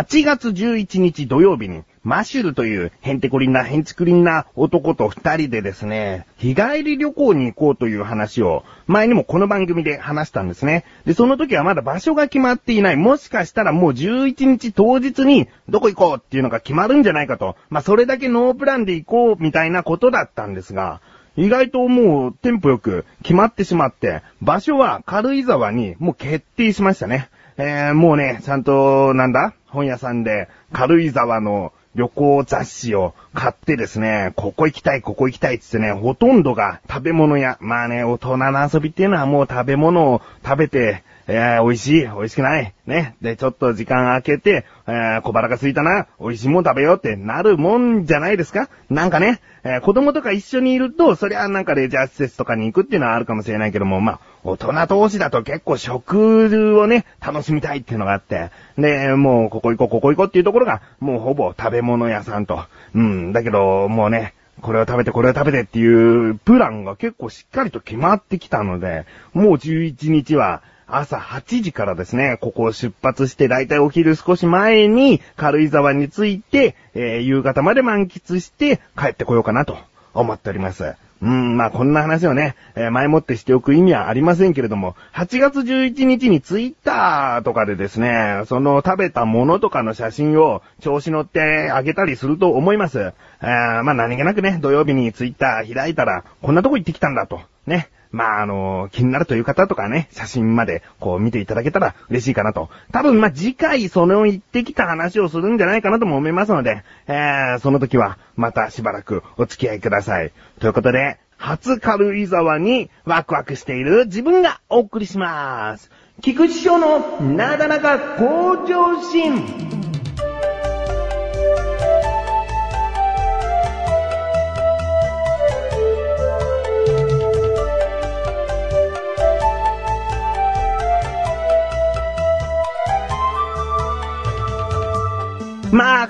8月11日土曜日に、マシュルというヘンテコリンなヘンチクリンな男と二人でですね、日帰り旅行に行こうという話を、前にもこの番組で話したんですね。で、その時はまだ場所が決まっていない。もしかしたらもう11日当日にどこ行こうっていうのが決まるんじゃないかと。まあ、それだけノープランで行こうみたいなことだったんですが、意外ともうテンポよく決まってしまって、場所は軽井沢にもう決定しましたね。えー、もうね、ちゃんと、なんだ？本屋さんで軽井沢の旅行雑誌を買ってですね、ここ行きたい、ここ行きたいってってね、ほとんどが食べ物や、まあね、大人の遊びっていうのはもう食べ物を食べて、えー、美味しい、美味しくない。ね。で、ちょっと時間空けて、えー、小腹が空いたな、美味しいもん食べようってなるもんじゃないですか？なんかね、えー、子供とか一緒にいると、そりゃなんかレジャー施設とかに行くっていうのはあるかもしれないけども、まあ、大人同士だと結構食をね、楽しみたいっていうのがあって、で、もうここ行こう、ここ行こうっていうところが、もうほぼ食べ物屋さんと。うん、だけど、もうね、これを食べて、これを食べてっていうプランが結構しっかりと決まってきたので、もう11日は朝8時からですね、ここを出発して、だいたいお昼少し前に軽井沢に着いて、えー、夕方まで満喫して帰ってこようかなと思っております。うん、まあこんな話をね、えー、前もってしておく意味はありませんけれども、8月11日にツイッターとかでですね、その食べたものとかの写真を調子乗ってあげたりすると思います。えー、まあ何気なくね、土曜日にツイッター開いたら、こんなとこ行ってきたんだと。ね。まあ、あの、気になるという方とかね、写真までこう見ていただけたら嬉しいかなと。多分、まあ、次回その言ってきた話をするんじゃないかなとも思いますので、えー、その時はまたしばらくお付き合いください。ということで、初軽井沢にワクワクしている自分がお送りします。菊池翔のなだらか向上心。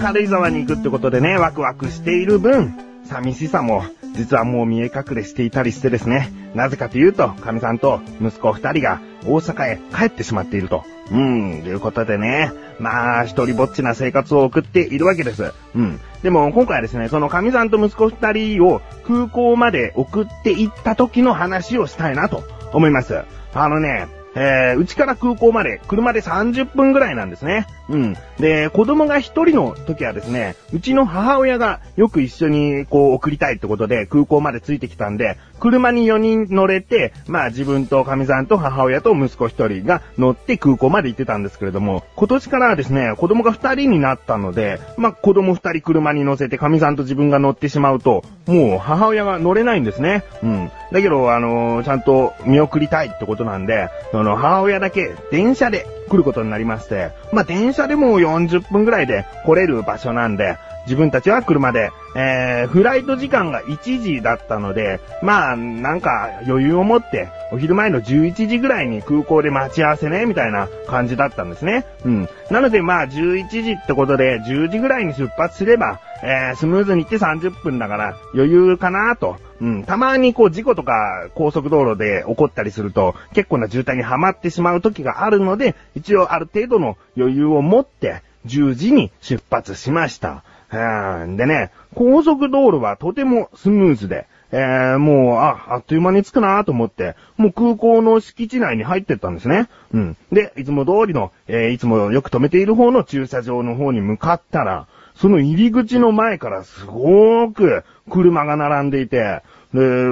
軽井沢に行くってことでね、ワクワクしている分、寂しさも、実はもう見え隠れしていたりしてですね。なぜかというと、神さんと息子二人が大阪へ帰ってしまっていると。うん、ということでね。まあ、一人ぼっちな生活を送っているわけです。うん。でも、今回はですね、その神さんと息子二人を空港まで送って行った時の話をしたいなと思います。あのね、えー、うちから空港まで車で30分ぐらいなんですね。うん。で、子供が一人の時はですね、うちの母親がよく一緒にこう送りたいってことで空港までついてきたんで、車に4人乗れて、まあ自分と神さんと母親と息子一人が乗って空港まで行ってたんですけれども、今年からはですね、子供が二人になったので、まあ子供二人車に乗せて神さんと自分が乗ってしまうと、もう母親が乗れないんですね。うん。だけど、あのー、ちゃんと見送りたいってことなんで、その母親だけ電車で来ることになりまして、まあ、電車でも40分ぐらいで来れる場所なんで、自分たちは車で、えー、フライト時間が1時だったので、まあ、なんか余裕を持って、お昼前の11時ぐらいに空港で待ち合わせね、みたいな感じだったんですね。うん。なのでまあ、11時ってことで、10時ぐらいに出発すれば、えー、スムーズに行って30分だから余裕かなと。うん。たまにこう事故とか高速道路で起こったりすると結構な渋滞にはまってしまう時があるので、一応ある程度の余裕を持って10時に出発しました。でね、高速道路はとてもスムーズで、えー、もう、あ、あっという間に着くなと思って、もう空港の敷地内に入ってったんですね。うん。で、いつも通りの、えー、いつもよく止めている方の駐車場の方に向かったら、その入り口の前からすごーく車が並んでいて、で、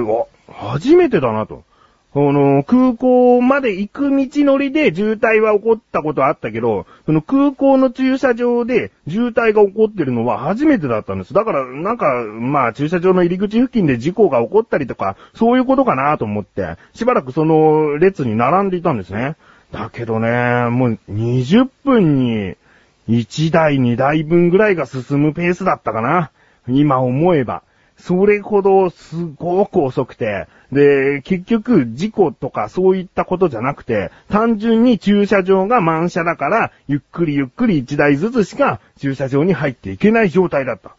初めてだなと。この、空港まで行く道のりで渋滞は起こったことあったけど、その空港の駐車場で渋滞が起こってるのは初めてだったんです。だから、なんか、まあ、駐車場の入り口付近で事故が起こったりとか、そういうことかなと思って、しばらくその列に並んでいたんですね。だけどね、もう20分に1台2台分ぐらいが進むペースだったかな。今思えば。それほどすごく遅くて、で、結局事故とかそういったことじゃなくて、単純に駐車場が満車だから、ゆっくりゆっくり1台ずつしか駐車場に入っていけない状態だった。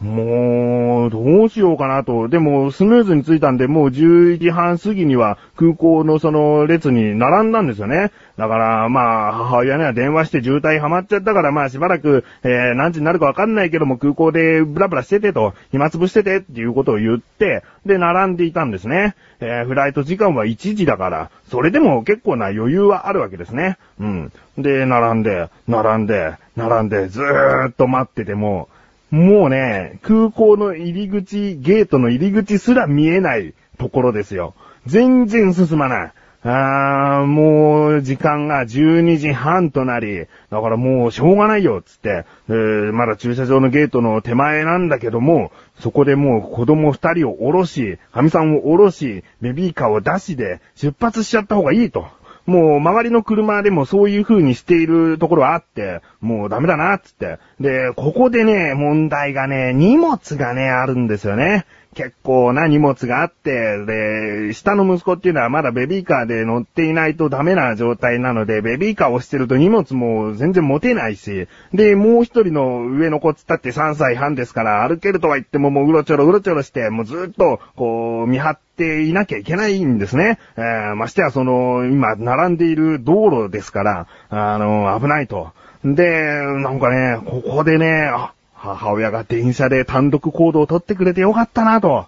もう、どうしようかなと。でも、スムーズに着いたんで、もう10時半過ぎには空港のその列に並んだんですよね。だから、まあ、母親には電話して渋滞ハマっちゃったから、まあしばらく、えー、何時になるかわかんないけども空港でブラブラしててと、暇つぶしててっていうことを言って、で、並んでいたんですね。えー、フライト時間は1時だから、それでも結構な余裕はあるわけですね。うん。で、並んで、並んで、並んで、ずーっと待ってても、もうね、空港の入り口、ゲートの入り口すら見えないところですよ。全然進まない。あー、もう、時間が12時半となり、だからもうしょうがないよ、つって、えー、まだ駐車場のゲートの手前なんだけども、そこでもう子供二人を降ろし、神さんを降ろし、ベビーカーを出しで出発しちゃった方がいいと。もう周りの車でもそういう風にしているところはあって、もうダメだな、つって。で、ここでね、問題がね、荷物がね、あるんですよね。結構な荷物があって、で、下の息子っていうのはまだベビーカーで乗っていないとダメな状態なので、ベビーカーをしてると荷物も全然持てないし、で、もう一人の上の子つったって3歳半ですから、歩けるとは言ってももううろちょろうろちょろして、もうずっと、こう、見張っていなきゃいけないんですね。えー、ましてやその、今、並んでいる道路ですから、あの、危ないと。で、なんかね、ここでね、あ、母親が電車で単独行動を取ってくれてよかったなと。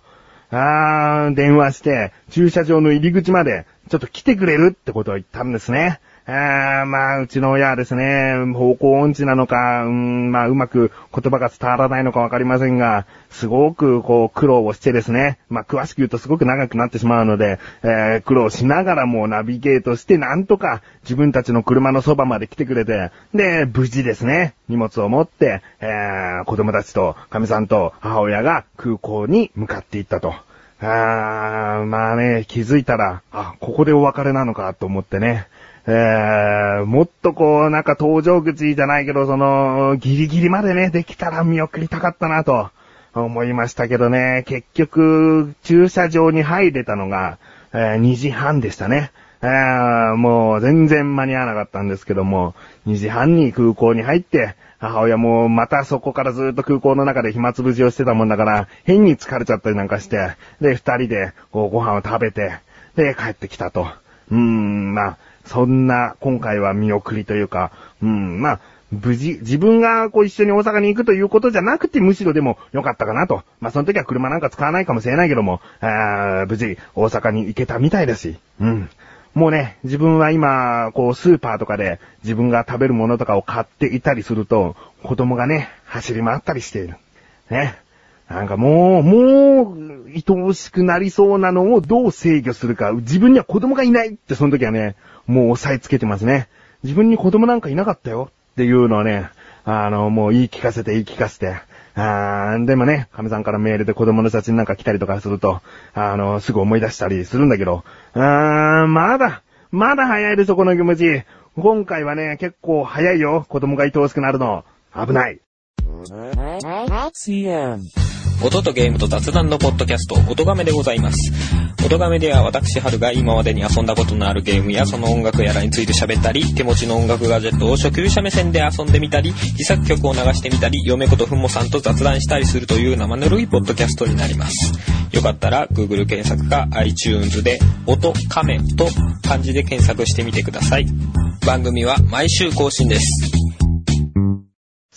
あー、電話して、駐車場の入り口まで、ちょっと来てくれるってことを言ったんですね。あまあ、うちの親はですね、方向音痴なのか、うん、まあ、うまく言葉が伝わらないのかわかりませんが、すごくこう、苦労をしてですね、まあ、詳しく言うとすごく長くなってしまうので、えー、苦労しながらもナビゲートして、なんとか自分たちの車のそばまで来てくれて、で、無事ですね、荷物を持って、えー、子供たちと、神さんと母親が空港に向かっていったと。あー、まあね、気づいたら、あ、ここでお別れなのかと思ってね。えー、もっとこう、なんか登場口じゃないけど、その、ギリギリまでね、できたら見送りたかったなと、思いましたけどね、結局、駐車場に入れたのが、えー、2時半でしたね。えー、もう全然間に合わなかったんですけども、2時半に空港に入って、母親もまたそこからずっと空港の中で暇つぶしをしてたもんだから、変に疲れちゃったりなんかして、で、二人でこうご飯を食べて、で、帰ってきたと。うーん、まあ、そんな、今回は見送りというか、うん、まあ、無事、自分がこう一緒に大阪に行くということじゃなくて、むしろでも良かったかなと。まあ、その時は車なんか使わないかもしれないけども、あ無事、大阪に行けたみたいだし、うん。もうね、自分は今、こう、スーパーとかで自分が食べるものとかを買っていたりすると、子供がね、走り回ったりしている。ね。なんかもう、もう、愛おしくなりそうなのをどう制御するか。自分には子供がいないってその時はね、もう押さえつけてますね。自分に子供なんかいなかったよっていうのをね、あの、もう言い聞かせて言い聞かせて。あーでもね、神さんからメールで子供の写真なんか来たりとかすると、あの、すぐ思い出したりするんだけど、あー、まだ、まだ早いです、この気持ち。今回はね、結構早いよ、子供が愛おしくなるの。危ない。CM 音とゲームと雑談のポッドキャスト、音亀でございます。音亀では私、春が今までに遊んだことのあるゲームやその音楽やらについて喋ったり、手持ちの音楽ガジェットを初級者目線で遊んでみたり、自作曲を流してみたり、嫁ことふもさんと雑談したりするという生ぬるいポッドキャストになります。よかったら、Google 検索か iTunes で、音亀と漢字で検索してみてください。番組は毎週更新です。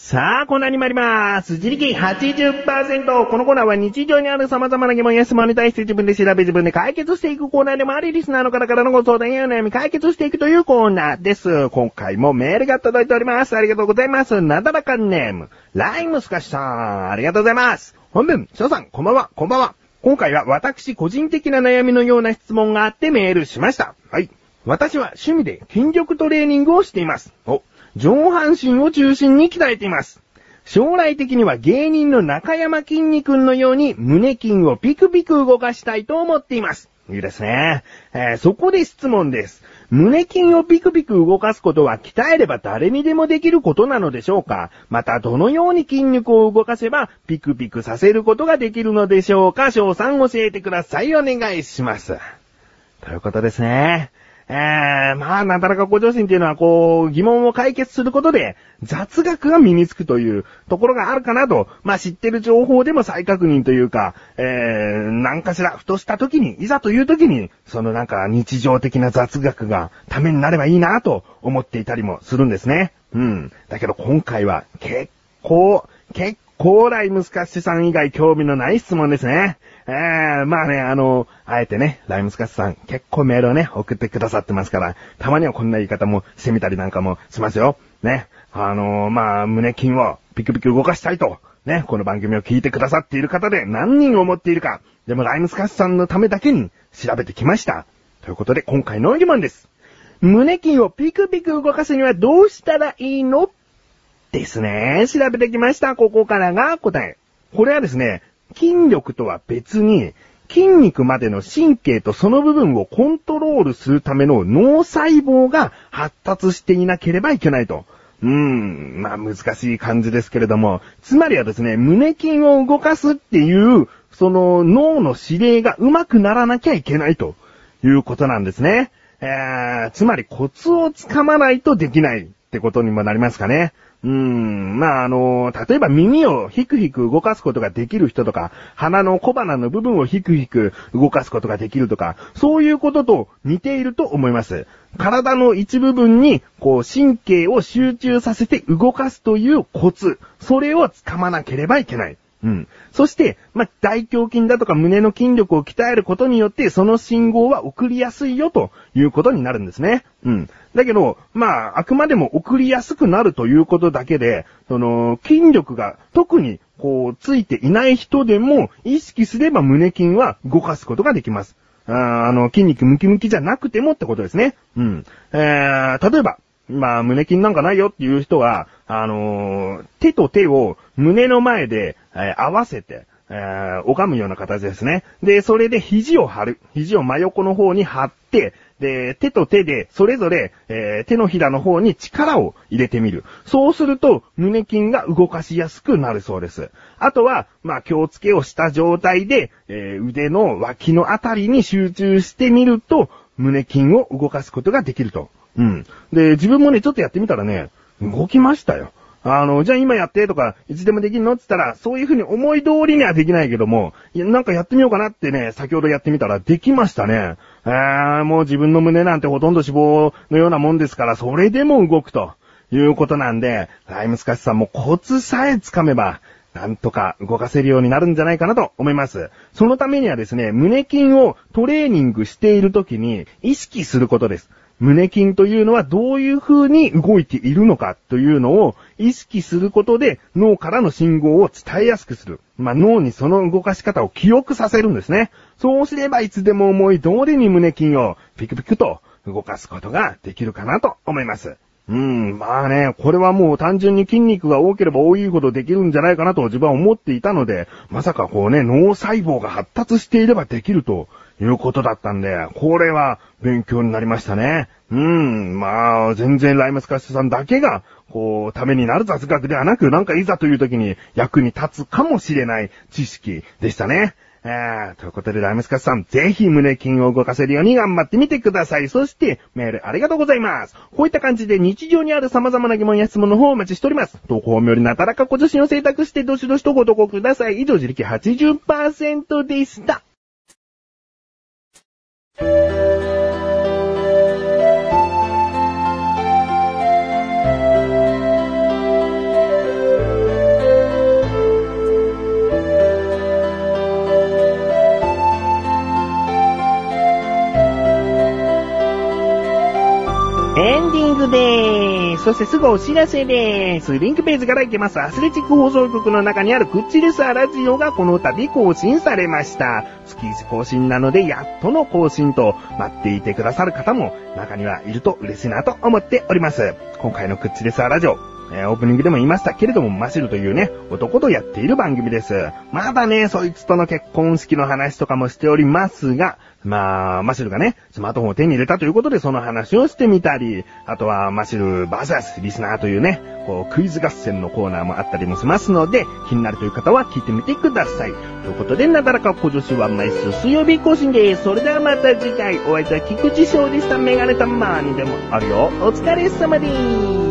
さあ、コーナーに参ります。自力80%。このコーナーは日常にある様々な疑問や質問に対して自分で調べ自分で解決していくコーナーでもあり、リスナーの方からのご相談や悩み解決していくというコーナーです。今回もメールが届いております。ありがとうございます。なだらかネーム、ライムスカシさん、ありがとうございます。本文、翔さん、こんばんは、こんばんは。今回は私個人的な悩みのような質問があってメールしました。はい。私は趣味で筋力トレーニングをしています。お、上半身を中心に鍛えています。将来的には芸人の中山筋肉のように胸筋をピクピク動かしたいと思っています。いいですね。えー、そこで質問です。胸筋をピクピク動かすことは鍛えれば誰にでもできることなのでしょうか？またどのように筋肉を動かせばピクピクさせることができるのでしょうか？翔さん教えてください。お願いします。ということですね。えー、まあ、なだらか向上心っていうのは、こう、疑問を解決することで、雑学が身につくというところがあるかなと、まあ、知ってる情報でも再確認というか、えー、なんかしら、ふとした時に、いざという時に、そのなんか日常的な雑学がためになればいいなと思っていたりもするんですね。うん。だけど今回は、結構、結構ライムスカッシュさん以外興味のない質問ですね。えー、まあね、あの、あえてね、ライムスカスさん、結構メールをね、送ってくださってますから、たまにはこんな言い方もしてみたりなんかもしますよ。ね。あの、まあ、胸筋をピクピク動かしたいと、ね、この番組を聞いてくださっている方で何人を思っているか、でもライムスカスさんのためだけに調べてきました。ということで、今回の疑問です。胸筋をピクピク動かすにはどうしたらいいの？ですね。調べてきました。ここからが答え。これはですね、筋力とは別に、筋肉までの神経とその部分をコントロールするための脳細胞が発達していなければいけないと。うーん、まあ難しい感じですけれども、つまりはですね、胸筋を動かすっていう、その脳の指令が上手くならなきゃいけないということなんですね。えー、つまりコツをつかまないとできないってことにもなりますかね。うーん、まあ、あの、例えば耳をひくひく動かすことができる人とか、鼻の小鼻の部分をひくひく動かすことができるとか、そういうことと似ていると思います。体の一部分に、こう、神経を集中させて動かすというコツ、それをつかまなければいけない。うん。そして、まあ、大胸筋だとか胸の筋力を鍛えることによって、その信号は送りやすいよということになるんですね。うん。だけど、まあ、あくまでも送りやすくなるということだけで、その、筋力が特にこう、ついていない人でも、意識すれば胸筋は動かすことができます。ああの、筋肉ムキムキじゃなくてもってことですね。うん。えー、例えば、まあ、胸筋なんかないよっていう人は、あのー、手と手を胸の前で、えー、合わせて、えー、拝むような形ですね。で、それで肘を張る。肘を真横の方に張って、で、手と手で、それぞれ、えー、手のひらの方に力を入れてみる。そうすると、胸筋が動かしやすくなるそうです。あとは、まあ、気をつけをした状態で、えー、腕の脇のあたりに集中してみると、胸筋を動かすことができると。うん。で、自分もね、ちょっとやってみたらね、動きましたよ。あの、じゃあ今やってとか、いつでもできんの？って言ったら、そういう風に思い通りにはできないけども、なんかやってみようかなってね、先ほどやってみたらできましたね。えー、もう自分の胸なんてほとんど脂肪のようなもんですから、それでも動くということなんで、ライムスカシさんもコツさえつかめば、なんとか動かせるようになるんじゃないかなと思います。そのためにはですね、胸筋をトレーニングしている時に意識することです。胸筋というのはどういう風に動いているのかというのを意識することで脳からの信号を伝えやすくする。まあ、脳にその動かし方を記憶させるんですね。そうすればいつでも思い通りに胸筋をピクピクと動かすことができるかなと思います。うん、まあね、これはもう単純に筋肉が多ければ多いほどできるんじゃないかなと自分は思っていたので、まさかこうね、脳細胞が発達していればできるということだったんで、これは勉強になりましたね。うん、まあ、全然ライムスカッシュさんだけが、こう、ためになる雑学ではなく、なんかいざという時に役に立つかもしれない知識でしたね。えー、ということで、ライムスカッシュさん、ぜひ胸筋を動かせるように頑張ってみてください。そして、メールありがとうございます。こういった感じで日常にある様々な疑問や質問の方をお待ちしております。投稿よりなたらかご自身を選択して、どしどしとご投稿ください。以上、自力80%でした。Música でーす。そしてすぐお知らせでーす。リンクページから行けます。アスレチック放送局の中にあるクッチレスアラジオがこの度更新されました。月1更新なのでやっとの更新と待っていてくださる方も中にはいると嬉しいなと思っております。今回のクッチレスアラジオ。えーオープニングでも言いましたけれども、マシルというね、男とやっている番組です。まだね、そいつとの結婚式の話とかもしておりますが、まあ、マシルがね、スマートフォンを手に入れたということでその話をしてみたり、あとはマシルバーサスリスナーというね、こうクイズ合戦のコーナーもあったりもしますので、気になるという方は聞いてみてください。ということで、なだらか小女子は毎週水曜日更新です。それではまた次回、お会いいたい菊池翔でした。メガネたまーにでもあるよ。お疲れ様でーす。